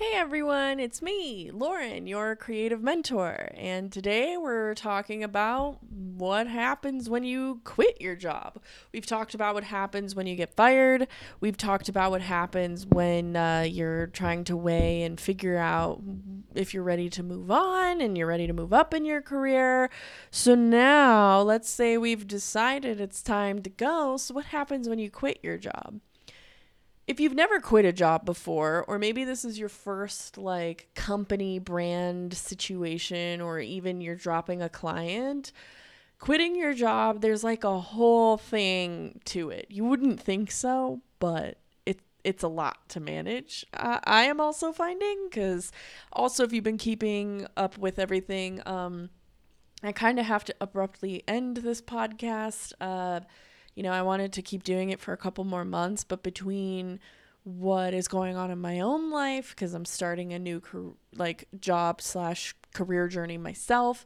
Hey everyone, it's me, Lauren, your creative mentor. And today we're talking about what happens when you quit your job. We've talked about what happens when you get fired. We've talked about what happens when uh, you're trying to weigh and figure out if you're ready to move on and you're ready to move up in your career. So now let's say we've decided it's time to go. So, what happens when you quit your job? If you've never quit a job before, or maybe this is your first like company brand situation, or even you're dropping a client, quitting your job, there's like a whole thing to it. You wouldn't think so, but it, it's a lot to manage. Uh, I am also finding because also if you've been keeping up with everything, um, I kind of have to abruptly end this podcast. Uh, you know, I wanted to keep doing it for a couple more months, but between what is going on in my own life because I'm starting a new like job slash career journey myself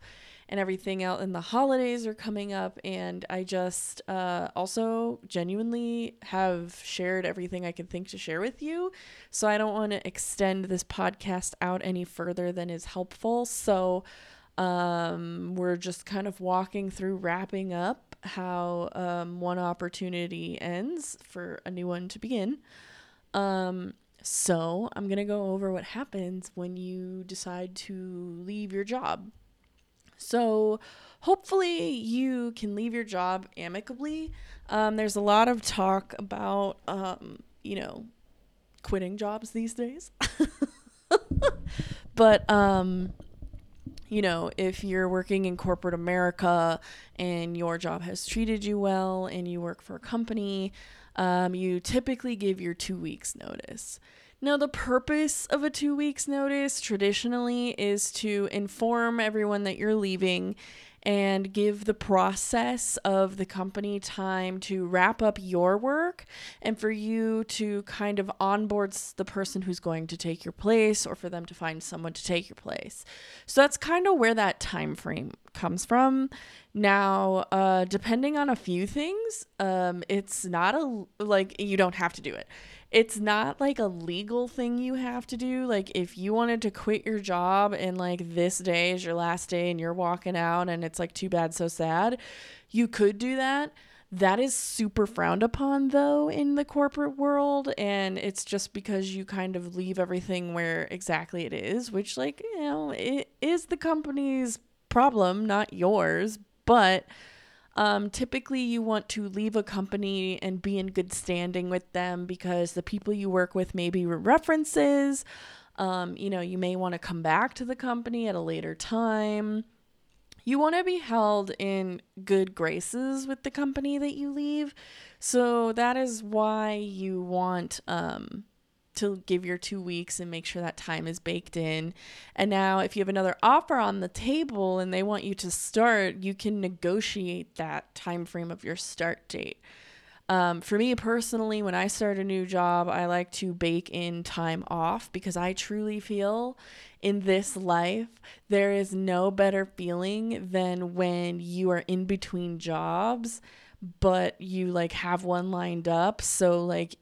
and everything else and the holidays are coming up and I just uh, also genuinely have shared everything I could think to share with you so I don't want to extend this podcast out any further than is helpful. So um, we're just kind of walking through wrapping up how um, one opportunity ends for a new one to begin. Um, so I'm going to go over what happens when you decide to leave your job. So hopefully you can leave your job amicably. Um, there's a lot of talk about, um, you know, quitting jobs these days. but um, you know, if you're working in corporate America and your job has treated you well and you work for a company, um, you typically give your two weeks notice. Now, the purpose of a two weeks notice traditionally is to inform everyone that you're leaving and give the process of the company time to wrap up your work and for you to kind of onboard the person who's going to take your place or for them to find someone to take your place. So that's kind of where that time frame comes from. Now, uh, depending on a few things, um, it's not a like you don't have to do it it's not like a legal thing you have to do. Like if you wanted to quit your job and like this day is your last day and you're walking out and it's like too bad so sad, you could do that. That is super frowned upon though in the corporate world and it's just because you kind of leave everything where exactly it is, which like, you know, it is the company's problem, not yours, but um, typically, you want to leave a company and be in good standing with them because the people you work with may be references. Um, you know, you may want to come back to the company at a later time. You want to be held in good graces with the company that you leave. So that is why you want um, to give your two weeks and make sure that time is baked in. And now, if you have another offer on the table and they want you to start, you can negotiate that time frame of your start date. Um, for me personally, when I start a new job, I like to bake in time off because I truly feel in this life there is no better feeling than when you are in between jobs but you like have one lined up so like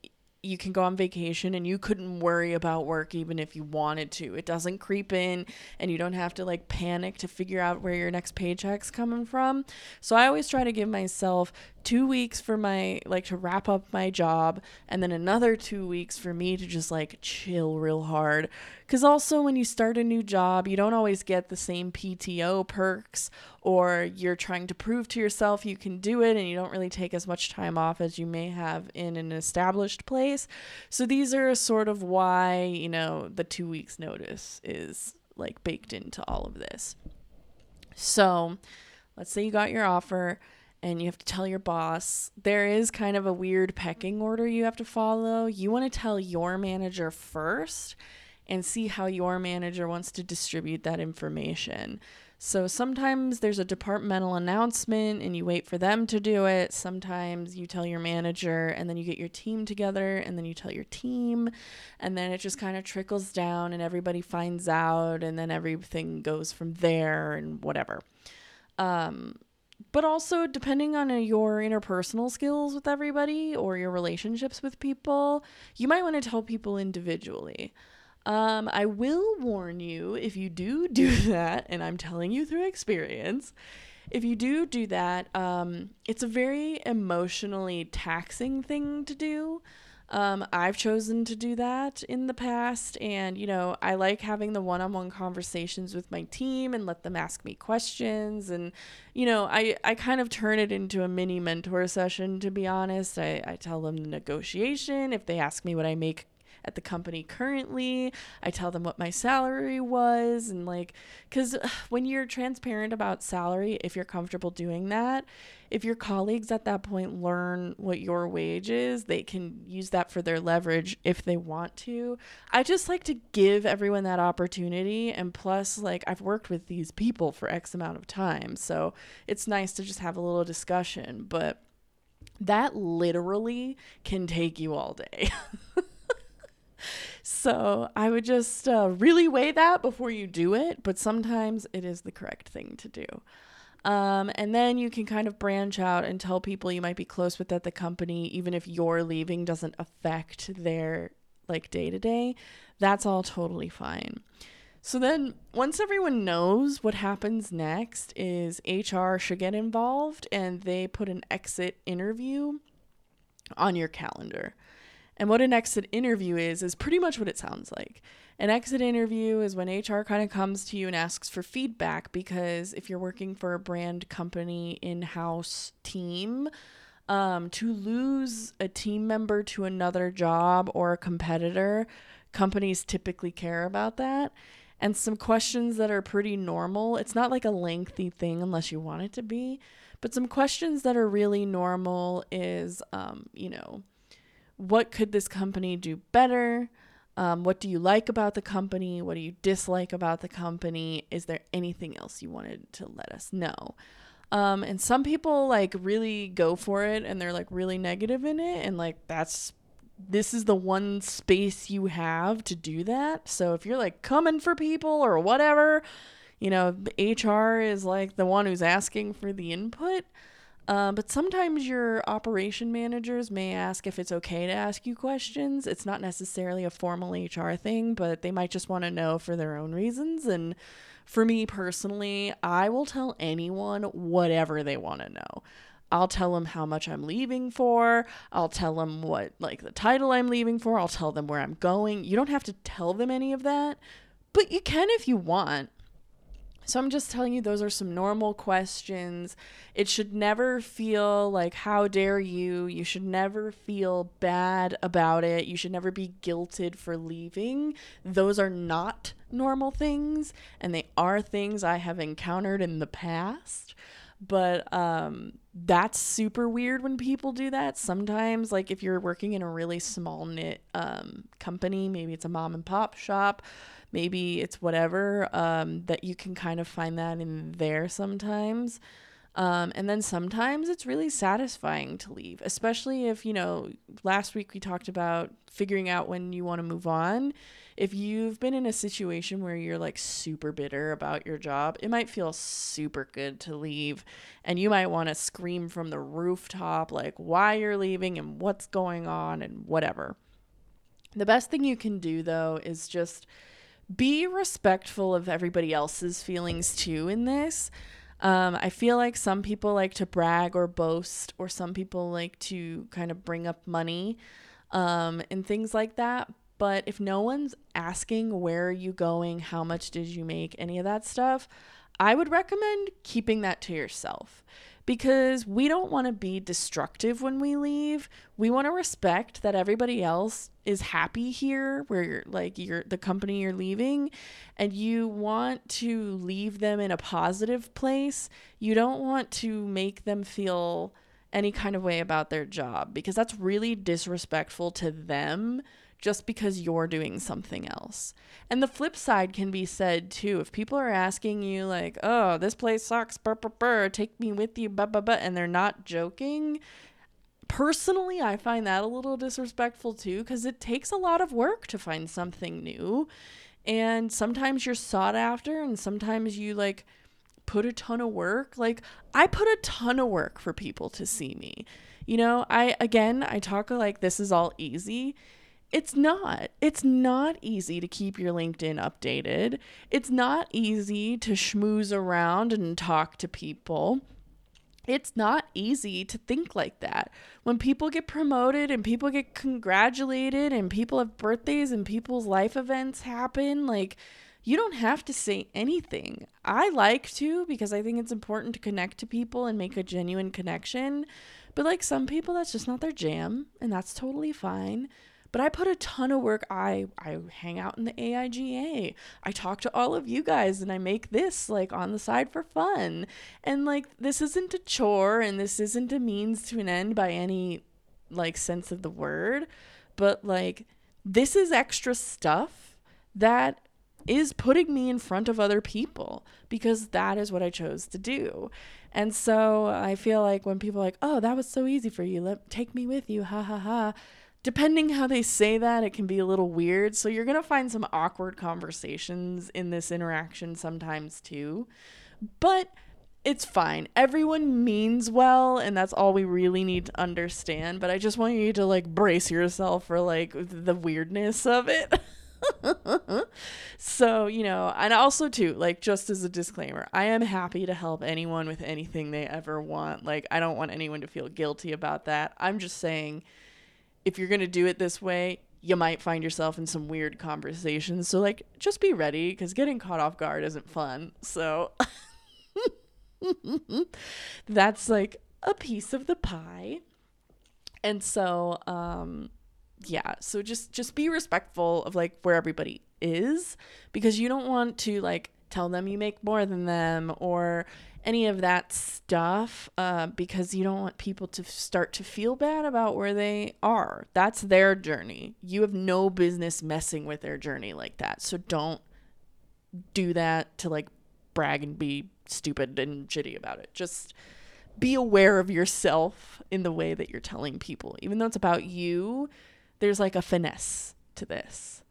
you can go on vacation and you couldn't worry about work even if you wanted to. It doesn't creep in and you don't have to like panic to figure out where your next paycheck's coming from. So I always try to give myself two weeks for my like to wrap up my job and then another two weeks for me to just like chill real hard. Because also when you start a new job you don't always get the same pto perks or you're trying to prove to yourself you can do it and you don't really take as much time off as you may have in an established place. So these are sort of why you know the two weeks notice is like baked into all of this. So let's say you got your offer and you have to tell your boss. There is kind of a weird pecking order you have to follow. You want to tell your manager first and see how your manager wants to distribute that information. So sometimes there's a departmental announcement and you wait for them to do it. Sometimes you tell your manager and then you get your team together and then you tell your team and then it just kind of trickles down and everybody finds out and then everything goes from there and whatever. Um, but also depending on uh, your interpersonal skills with everybody or your relationships with people, you might want to tell people individually. Um, I will warn you if you do do that, and I'm telling you through experience, if you do do that, um, it's a very emotionally taxing thing to do. Um, I've chosen to do that in the past, and you know, I like having the one on one conversations with my team and let them ask me questions. And you know, I, I kind of turn it into a mini mentor session, to be honest. I, I tell them the negotiation. If they ask me what I make at the company currently. I tell them what my salary was and like cuz when you're transparent about salary, if you're comfortable doing that, if your colleagues at that point learn what your wage is, they can use that for their leverage if they want to. I just like to give everyone that opportunity and plus like I've worked with these people for X amount of time. So it's nice to just have a little discussion, but that literally can take you all day. so I would just uh, really weigh that before you do it, but sometimes it is the correct thing to do. Um, and then you can kind of branch out and tell people you might be close with at the company, even if your leaving doesn't affect their like day to day. That's all totally fine. So then, once everyone knows what happens next, is HR should get involved and they put an exit interview on your calendar. And what an exit interview is, is pretty much what it sounds like. An exit interview is when HR kind of comes to you and asks for feedback because if you're working for a brand company in house team, um, to lose a team member to another job or a competitor, companies typically care about that. And some questions that are pretty normal. It's not like a lengthy thing unless you want it to be, but some questions that are really normal is, um, you know, what could this company do better? Um, what do you like about the company? What do you dislike about the company? Is there anything else you wanted to let us know? Um, and some people like really go for it and they're like really negative in it. And like, that's this is the one space you have to do that. So if you're like coming for people or whatever, you know, HR is like the one who's asking for the input. Uh, but sometimes your operation managers may ask if it's okay to ask you questions. It's not necessarily a formal HR thing, but they might just want to know for their own reasons. And for me personally, I will tell anyone whatever they want to know. I'll tell them how much I'm leaving for. I'll tell them what, like, the title I'm leaving for. I'll tell them where I'm going. You don't have to tell them any of that, but you can if you want. So I'm just telling you, those are some normal questions. It should never feel like, how dare you? You should never feel bad about it. You should never be guilted for leaving. Those are not normal things, and they are things I have encountered in the past. But um, that's super weird when people do that. Sometimes, like if you're working in a really small knit um, company, maybe it's a mom and pop shop maybe it's whatever um, that you can kind of find that in there sometimes. Um, and then sometimes it's really satisfying to leave especially if you know last week we talked about figuring out when you want to move on. If you've been in a situation where you're like super bitter about your job it might feel super good to leave and you might want to scream from the rooftop like why you're leaving and what's going on and whatever. The best thing you can do though is just be respectful of everybody else's feelings too in this. Um, I feel like some people like to brag or boast, or some people like to kind of bring up money um, and things like that. But if no one's asking where are you going, how much did you make, any of that stuff, I would recommend keeping that to yourself because we don't want to be destructive when we leave. We want to respect that everybody else is happy here where you're like you're the company you're leaving and you want to leave them in a positive place. You don't want to make them feel any kind of way about their job because that's really disrespectful to them just because you're doing something else. And the flip side can be said too. If people are asking you like, "Oh, this place sucks, burr, burr, burr, take me with you," blah, blah, blah, and they're not joking, personally, I find that a little disrespectful too because it takes a lot of work to find something new. And sometimes you're sought after and sometimes you like put a ton of work. Like I put a ton of work for people to see me. You know, I again, I talk like this is all easy it's not. It's not easy to keep your LinkedIn updated. It's not easy to schmooze around and talk to people. It's not easy to think like that. When people get promoted and people get congratulated and people have birthdays and people's life events happen, like, you don't have to say anything. I like to because I think it's important to connect to people and make a genuine connection. But like some people, that's just not their jam, and that's totally fine. But I put a ton of work. I I hang out in the AIGA. I talk to all of you guys and I make this like on the side for fun. And like this isn't a chore and this isn't a means to an end by any like sense of the word, but like this is extra stuff that is putting me in front of other people because that is what I chose to do. And so I feel like when people are like, "Oh, that was so easy for you. Let take me with you." Ha ha ha depending how they say that, it can be a little weird. So you're going to find some awkward conversations in this interaction sometimes too. But it's fine. Everyone means well, and that's all we really need to understand. But I just want you to like brace yourself for like the weirdness of it. so, you know, and also too, like just as a disclaimer, I am happy to help anyone with anything they ever want. Like I don't want anyone to feel guilty about that. I'm just saying if you're going to do it this way, you might find yourself in some weird conversations. So, like, just be ready because getting caught off guard isn't fun. So, that's like a piece of the pie. And so, um, yeah, so just just be respectful of like where everybody is because you don't want to like tell them you make more than them or any of that stuff uh, because you don't want people to start to feel bad about where they are. That's their journey. You have no business messing with their journey like that. So don't do that to like brag and be stupid and shitty about it. Just be aware of yourself in the way that you're telling people. Even though it's about you, there's like a finesse to this.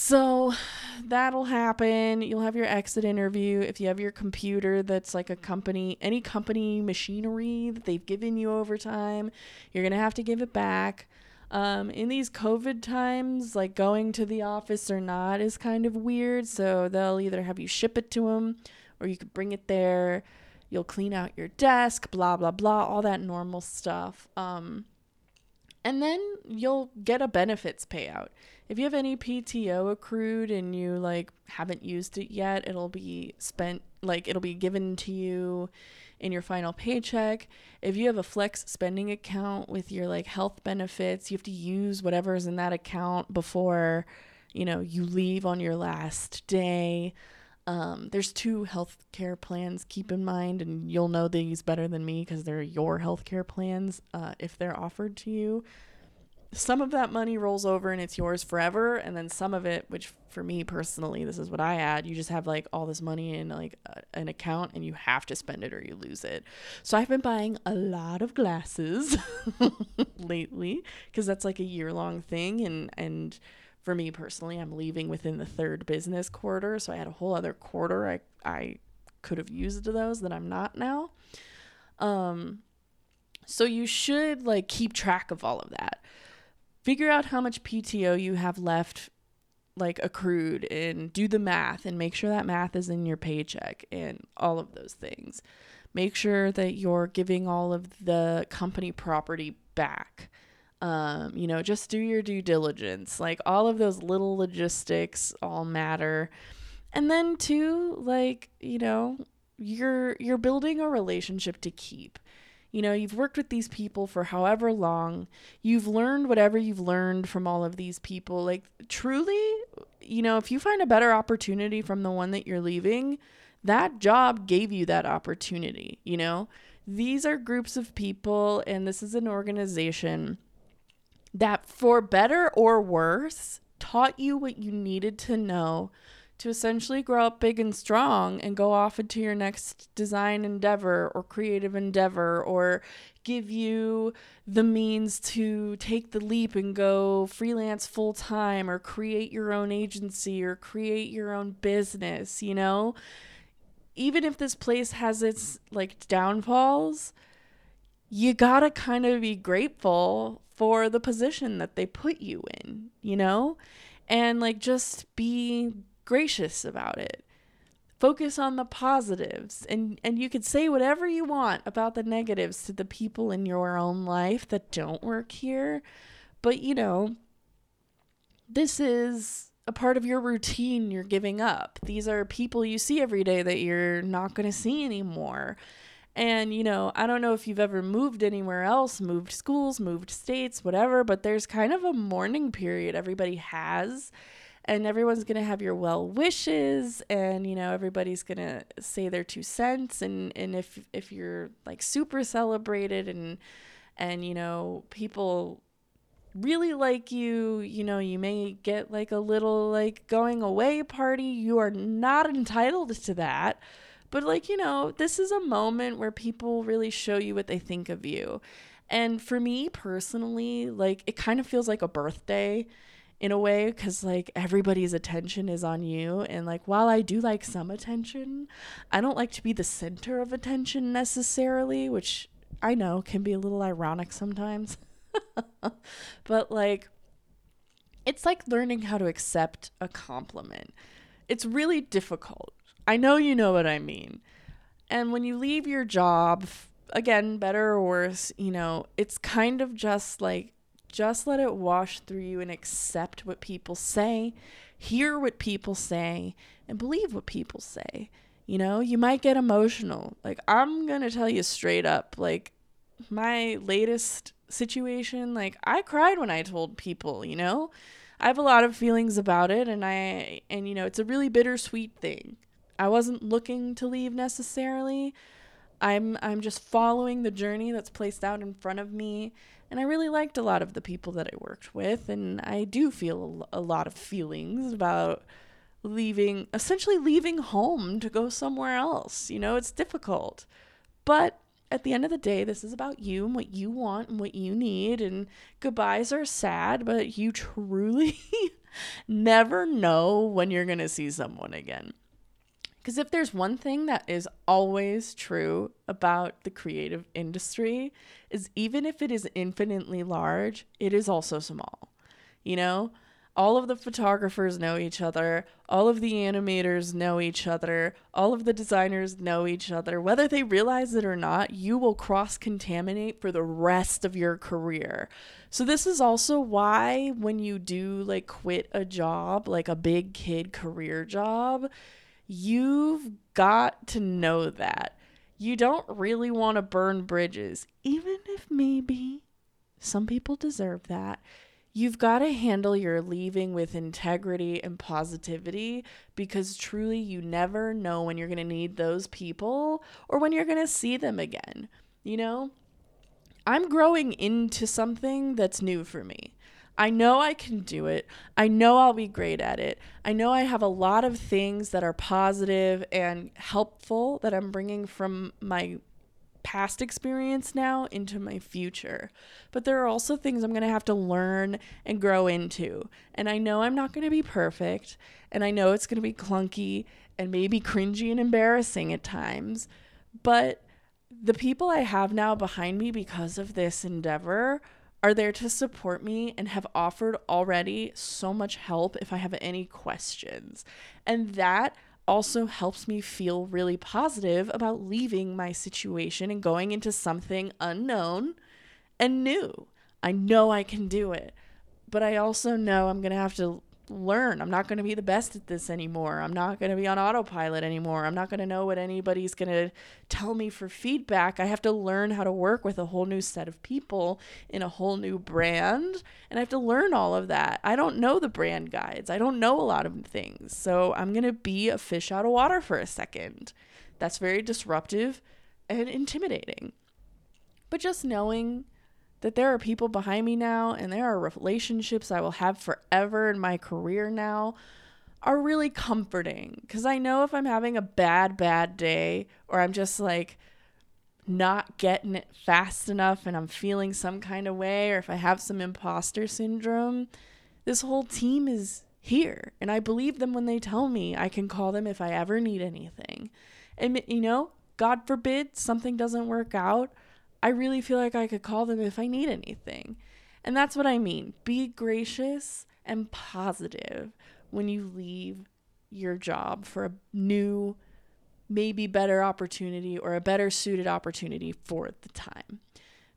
So that'll happen. You'll have your exit interview. If you have your computer that's like a company, any company machinery that they've given you over time, you're going to have to give it back. Um, in these COVID times, like going to the office or not is kind of weird. So they'll either have you ship it to them or you could bring it there. You'll clean out your desk, blah, blah, blah, all that normal stuff. Um, and then you'll get a benefits payout if you have any PTO accrued and you like haven't used it yet, it'll be spent like it'll be given to you in your final paycheck. If you have a flex spending account with your like health benefits, you have to use whatever's in that account before, you know, you leave on your last day. Um, there's two health care plans, keep in mind, and you'll know these better than me because they're your health care plans uh, if they're offered to you some of that money rolls over and it's yours forever and then some of it which for me personally this is what i add you just have like all this money in like a, an account and you have to spend it or you lose it. So i've been buying a lot of glasses lately because that's like a year long thing and and for me personally i'm leaving within the third business quarter so i had a whole other quarter i i could have used those that i'm not now. Um so you should like keep track of all of that figure out how much PTO you have left like accrued and do the math and make sure that math is in your paycheck and all of those things. Make sure that you're giving all of the company property back. Um, you know, just do your due diligence. Like all of those little logistics all matter. And then too, like, you know, you're you're building a relationship to keep. You know, you've worked with these people for however long. You've learned whatever you've learned from all of these people. Like, truly, you know, if you find a better opportunity from the one that you're leaving, that job gave you that opportunity. You know, these are groups of people, and this is an organization that, for better or worse, taught you what you needed to know to essentially grow up big and strong and go off into your next design endeavor or creative endeavor or give you the means to take the leap and go freelance full time or create your own agency or create your own business, you know? Even if this place has its like downfalls, you gotta kind of be grateful for the position that they put you in, you know? And like just be gracious about it. Focus on the positives and and you could say whatever you want about the negatives to the people in your own life that don't work here. But you know, this is a part of your routine you're giving up. These are people you see every day that you're not going to see anymore. And, you know, I don't know if you've ever moved anywhere else, moved schools, moved states, whatever, but there's kind of a mourning period everybody has. And everyone's going to have your well wishes and you know everybody's going to say their two cents and and if if you're like super celebrated and and you know people really like you, you know, you may get like a little like going away party. You are not entitled to that. But like, you know, this is a moment where people really show you what they think of you. And for me personally, like it kind of feels like a birthday in a way because like everybody's attention is on you and like while i do like some attention i don't like to be the center of attention necessarily which i know can be a little ironic sometimes but like it's like learning how to accept a compliment. It's really difficult. I know you know what I mean. And when you leave your job, again, better or worse, you know, it's kind of just like just let it wash through you and accept what people say, hear what people say, and believe what people say. You know, you might get emotional. Like, I'm going to tell you straight up, like, my latest situation, like I cried when I told people, you know? I have a lot of feelings about it and I and you know, it's a really bittersweet thing. I wasn't looking to leave necessarily. I'm I'm just following the journey that's placed out in front of me and I really liked a lot of the people that I worked with and I do feel a lot of feelings about leaving essentially leaving home to go somewhere else. You know, it's difficult. But at the end of the day, this is about you and what you want and what you need. And goodbyes are sad, but you truly never know when you're going to see someone again. Because if there's one thing that is always true about the creative industry, is even if it is infinitely large, it is also small. You know, all of the photographers know each other, all of the animators know each other, all of the designers know each other. Whether they realize it or not, you will cross contaminate for the rest of your career. So, this is also why when you do like quit a job, like a big kid career job, you've got to know that. You don't really want to burn bridges, even if maybe some people deserve that you've got to handle your leaving with integrity and positivity because truly you never know when you're going to need those people or when you're going to see them again. You know, I'm growing into something that's new for me. I know I can do it. I know I'll be great at it. I know I have a lot of things that are positive and helpful that I'm bringing from my past experience now into my future. But there are also things I'm going to have to learn and grow into. And I know I'm not going to be perfect. And I know it's going to be clunky and maybe cringy and embarrassing at times. But the people I have now behind me because of this endeavor are there to support me and have offered already so much help if I have any questions. And that also helps me feel really positive about leaving my situation and going into something unknown and new. I know I can do it, but I also know I'm going to have to learn. I'm not going to be the best at this anymore. I'm not going to be on autopilot anymore. I'm not going to know what anybody's going to tell me for feedback. I have to learn how to work with a whole new set of people in a whole new brand. And I have to learn all of that. I don't know the brand guides, I don't know a lot of things. So I'm going to be a fish out of water for a second. That's very disruptive and intimidating. But just knowing that there are people behind me now and there are relationships I will have forever in my career now are really comforting because I know if I'm having a bad, bad day or I'm just like not getting it fast enough and I'm feeling some kind of way or if I have some imposter syndrome, this whole team is here and I believe them when they tell me I can call them if I ever need anything. And, you know, God forbid something doesn't work out I really feel like I could call them if I need anything. And that's what I mean. Be gracious and positive when you leave your job for a new, maybe better opportunity or a better suited opportunity for the time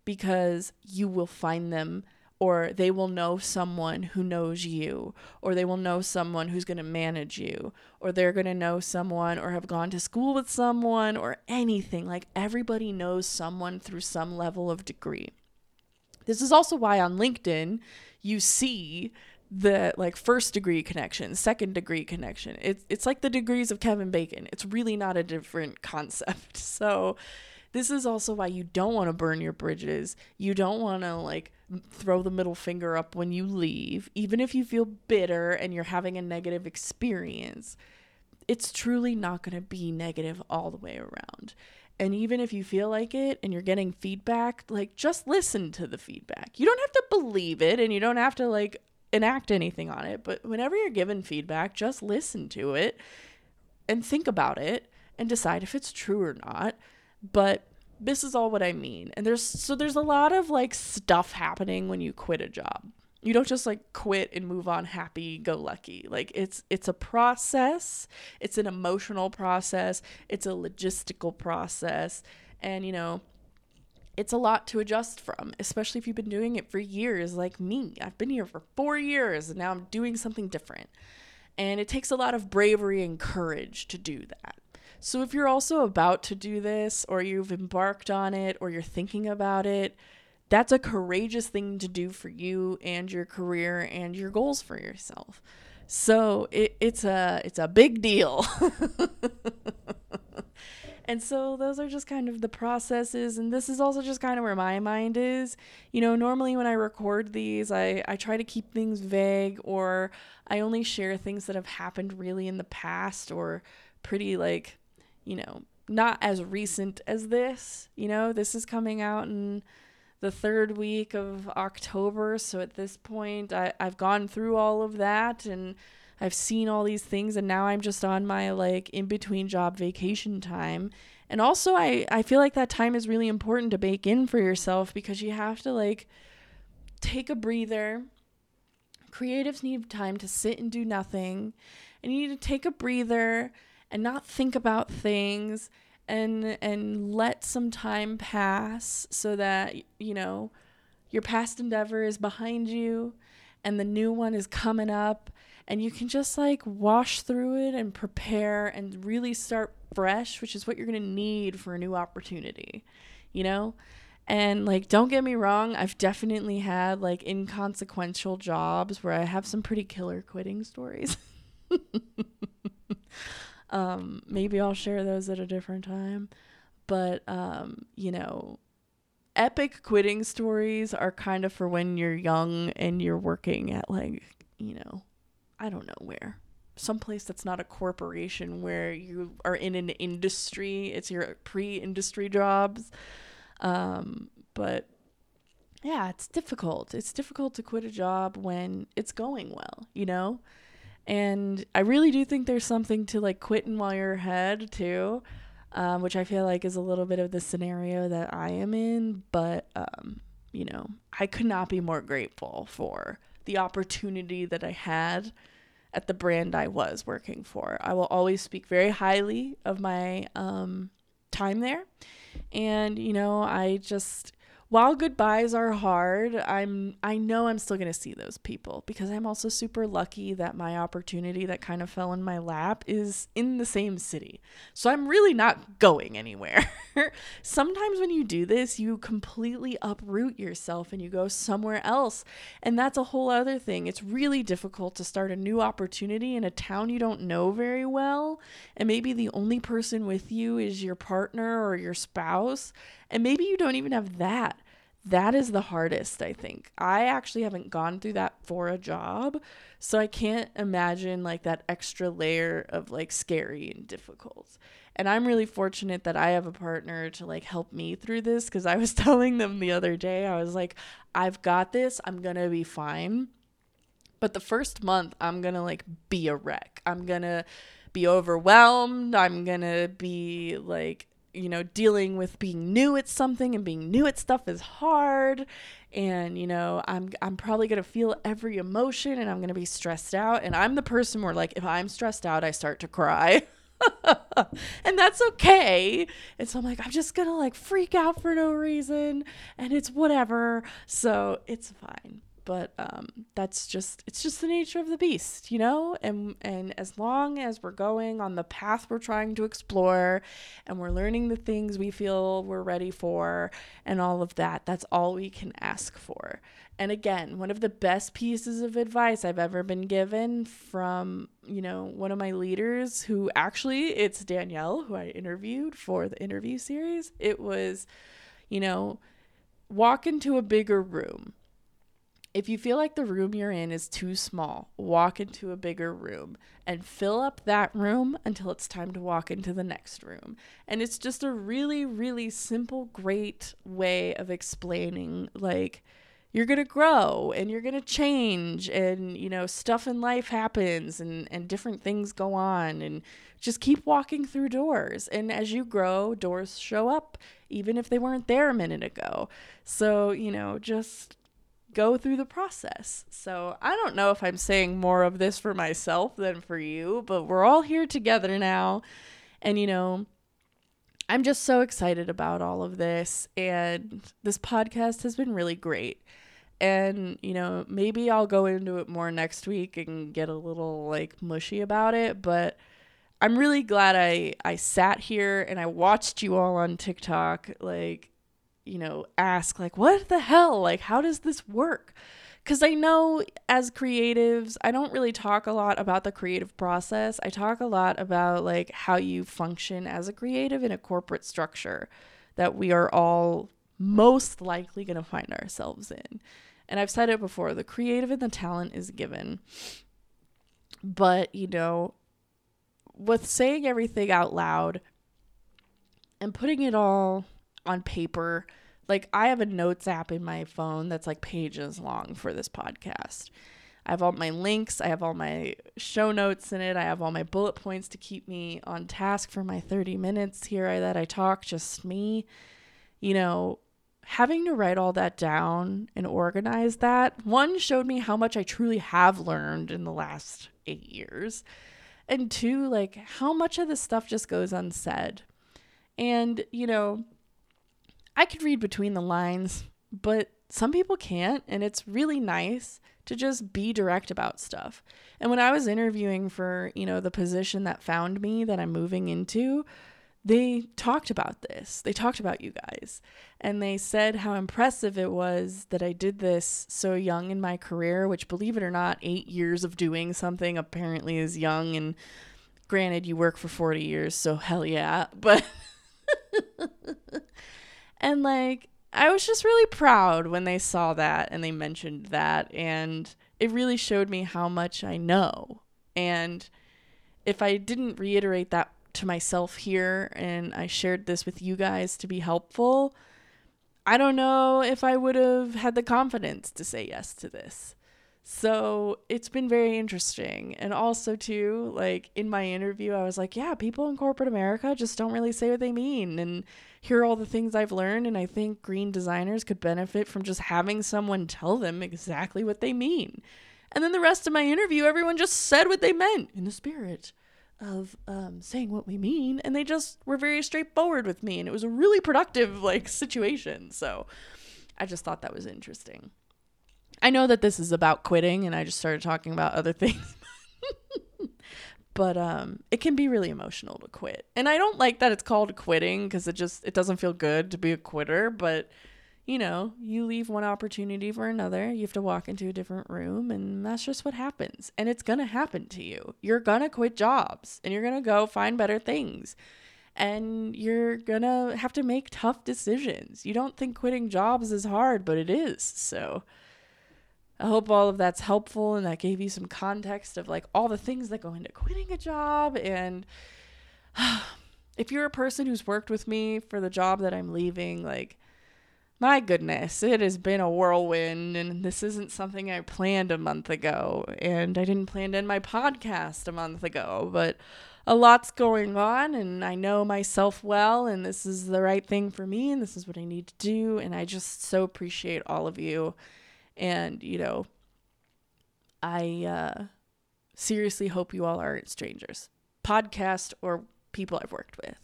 because you will find them or they will know someone who knows you, or they will know someone who's going to manage you, or they're going to know someone or have gone to school with someone or anything. Like everybody knows someone through some level of degree. This is also why on LinkedIn you see the like first degree connection, second degree connection. It's it's like the degrees of Kevin Bacon. It's really not a different concept. So this is also why you don't want to burn your bridges. You don't want to like throw the middle finger up when you leave, even if you feel bitter and you're having a negative experience. It's truly not going to be negative all the way around. And even if you feel like it and you're getting feedback, like just listen to the feedback. You don't have to believe it and you don't have to like enact anything on it, but whenever you're given feedback, just listen to it and think about it and decide if it's true or not. But this is all what I mean. And there's so there's a lot of like stuff happening when you quit a job. You don't just like quit and move on happy go lucky. Like it's it's a process. It's an emotional process. It's a logistical process. And you know, it's a lot to adjust from, especially if you've been doing it for years like me. I've been here for 4 years and now I'm doing something different. And it takes a lot of bravery and courage to do that. So if you're also about to do this, or you've embarked on it, or you're thinking about it, that's a courageous thing to do for you and your career and your goals for yourself. So it, it's a it's a big deal. and so those are just kind of the processes and this is also just kind of where my mind is you know normally when i record these i, I try to keep things vague or i only share things that have happened really in the past or pretty like you know, not as recent as this. You know, this is coming out in the third week of October. So at this point, I, I've gone through all of that and I've seen all these things. And now I'm just on my like in between job vacation time. And also, I, I feel like that time is really important to bake in for yourself because you have to like take a breather. Creatives need time to sit and do nothing. And you need to take a breather and not think about things and and let some time pass so that you know your past endeavor is behind you and the new one is coming up and you can just like wash through it and prepare and really start fresh which is what you're going to need for a new opportunity you know? And like don't get me wrong i've definitely had like inconsequential jobs where i have some pretty killer quitting stories Um, maybe I'll share those at a different time. But, um, you know, epic quitting stories are kind of for when you're young and you're working at, like, you know, I don't know where. Someplace that's not a corporation where you are in an industry. It's your pre industry jobs. Um, but yeah, it's difficult. It's difficult to quit a job when it's going well, you know? And I really do think there's something to like quitting while you're ahead too, um, which I feel like is a little bit of the scenario that I am in. But, um, you know, I could not be more grateful for the opportunity that I had at the brand I was working for. I will always speak very highly of my um, time there. And, you know, I just while goodbyes are hard, I'm I know I'm still going to see those people because I'm also super lucky that my opportunity that kind of fell in my lap is in the same city. So I'm really not going anywhere. Sometimes when you do this, you completely uproot yourself and you go somewhere else. And that's a whole other thing. It's really difficult to start a new opportunity in a town you don't know very well, and maybe the only person with you is your partner or your spouse and maybe you don't even have that. That is the hardest, I think. I actually haven't gone through that for a job. So I can't imagine like that extra layer of like scary and difficult. And I'm really fortunate that I have a partner to like help me through this because I was telling them the other day, I was like, I've got this. I'm going to be fine. But the first month, I'm going to like be a wreck. I'm going to be overwhelmed. I'm going to be like you know, dealing with being new at something and being new at stuff is hard. And, you know, I'm I'm probably gonna feel every emotion and I'm gonna be stressed out. And I'm the person where like if I'm stressed out, I start to cry. and that's okay. And so I'm like, I'm just gonna like freak out for no reason and it's whatever. So it's fine but um, that's just it's just the nature of the beast you know? And and as long as we're going on the path we're trying to explore and we're learning the things we feel we're ready for and all of that that's all we can ask for. And again one of the best pieces of advice i've ever been given from you know one of my leaders who actually it's danielle who i interviewed for the interview series. It was you know walk into a bigger room if you feel like the room you're in is too small, walk into a bigger room and fill up that room until it's time to walk into the next room. And it's just a really, really simple, great way of explaining like, you're going to grow and you're going to change and you know stuff in life happens and and different things go on and just keep walking through doors and as you grow doors show up even if they weren't there a minute ago so you know just go through the process. So I don't know if I'm saying more of this for myself than for you, but we're all here together now. And, you know, I'm just so excited about all of this. And this podcast has been really great. And, you know, maybe I'll go into it more next week and get a little like mushy about it. But I'm really glad I, I sat here and I watched you all on TikTok. Like, you know, ask, like, what the hell? Like, how does this work? Because I know as creatives, I don't really talk a lot about the creative process. I talk a lot about like how you function as a creative in a corporate structure that we are all most likely going to find ourselves in. And I've said it before the creative and the talent is given. But, you know, with saying everything out loud and putting it all on paper. Like I have a notes app in my phone that's like pages long for this podcast. I have all my links, I have all my show notes in it, I have all my bullet points to keep me on task for my 30 minutes here that I talk, just me. You know, having to write all that down and organize that, one showed me how much I truly have learned in the last eight years. And two, like how much of this stuff just goes unsaid. And, you know, I could read between the lines, but some people can't, and it's really nice to just be direct about stuff. And when I was interviewing for, you know, the position that found me that I'm moving into, they talked about this. They talked about you guys. And they said how impressive it was that I did this so young in my career, which, believe it or not, eight years of doing something apparently is young. And granted, you work for 40 years, so hell yeah. But And like, I was just really proud when they saw that and they mentioned that. And it really showed me how much I know. And if I didn't reiterate that to myself here and I shared this with you guys to be helpful, I don't know if I would have had the confidence to say yes to this. So it's been very interesting. And also, too, like in my interview, I was like, yeah, people in corporate America just don't really say what they mean. And here are all the things I've learned. And I think green designers could benefit from just having someone tell them exactly what they mean. And then the rest of my interview, everyone just said what they meant in the spirit of um, saying what we mean. And they just were very straightforward with me. And it was a really productive, like, situation. So I just thought that was interesting. I know that this is about quitting and I just started talking about other things. But um it can be really emotional to quit. And I don't like that it's called quitting cuz it just it doesn't feel good to be a quitter, but you know, you leave one opportunity for another. You have to walk into a different room, and that's just what happens. And it's to happen to you. You're to quit jobs and you're to go find better things. And you're to have to make tough decisions. You don't think quitting jobs is hard, but it is. So, I hope all of that's helpful and that gave you some context of like all the things that go into quitting a job. And if you're a person who's worked with me for the job that I'm leaving, like my goodness, it has been a whirlwind, and this isn't something I planned a month ago, and I didn't plan to end my podcast a month ago, but a lot's going on, and I know myself well, and this is the right thing for me, and this is what I need to do, and I just so appreciate all of you, and you know, I uh, seriously hope you all aren't strangers, podcast or people I've worked with.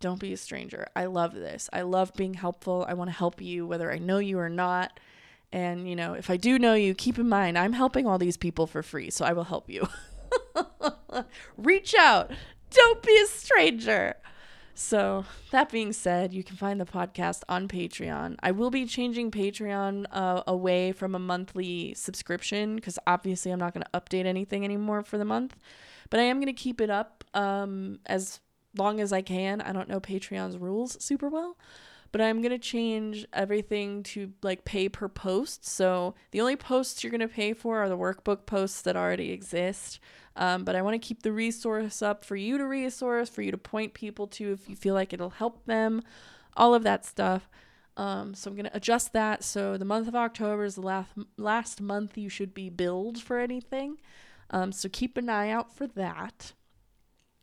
Don't be a stranger. I love this. I love being helpful. I want to help you whether I know you or not. And, you know, if I do know you, keep in mind I'm helping all these people for free, so I will help you. Reach out. Don't be a stranger. So, that being said, you can find the podcast on Patreon. I will be changing Patreon uh, away from a monthly subscription because obviously I'm not going to update anything anymore for the month. But I am going to keep it up um, as long as I can. I don't know Patreon's rules super well, but I'm going to change everything to like pay per post. So the only posts you're going to pay for are the workbook posts that already exist. Um, but I want to keep the resource up for you to resource, for you to point people to if you feel like it'll help them, all of that stuff. Um, so I'm going to adjust that. So the month of October is the last, last month you should be billed for anything. Um, so keep an eye out for that.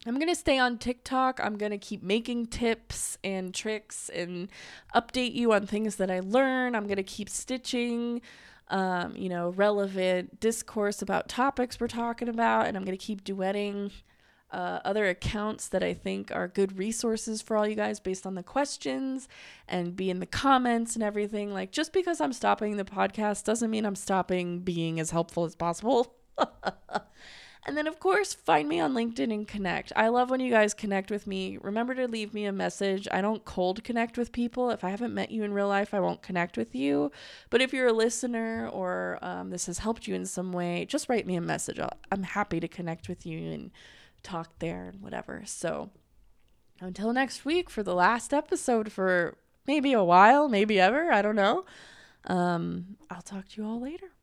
I'm going to stay on TikTok. I'm going to keep making tips and tricks and update you on things that I learn. I'm going to keep stitching, um, you know, relevant discourse about topics we're talking about. And I'm going to keep duetting uh, other accounts that I think are good resources for all you guys based on the questions and be in the comments and everything. Like, just because I'm stopping the podcast doesn't mean I'm stopping being as helpful as possible. And then, of course, find me on LinkedIn and connect. I love when you guys connect with me. Remember to leave me a message. I don't cold connect with people. If I haven't met you in real life, I won't connect with you. But if you're a listener or um, this has helped you in some way, just write me a message. i I'm happy to connect with you and talk there and whatever. So until next week for the last episode for maybe a while, maybe ever. I don't know. Um, I'll talk to you all later.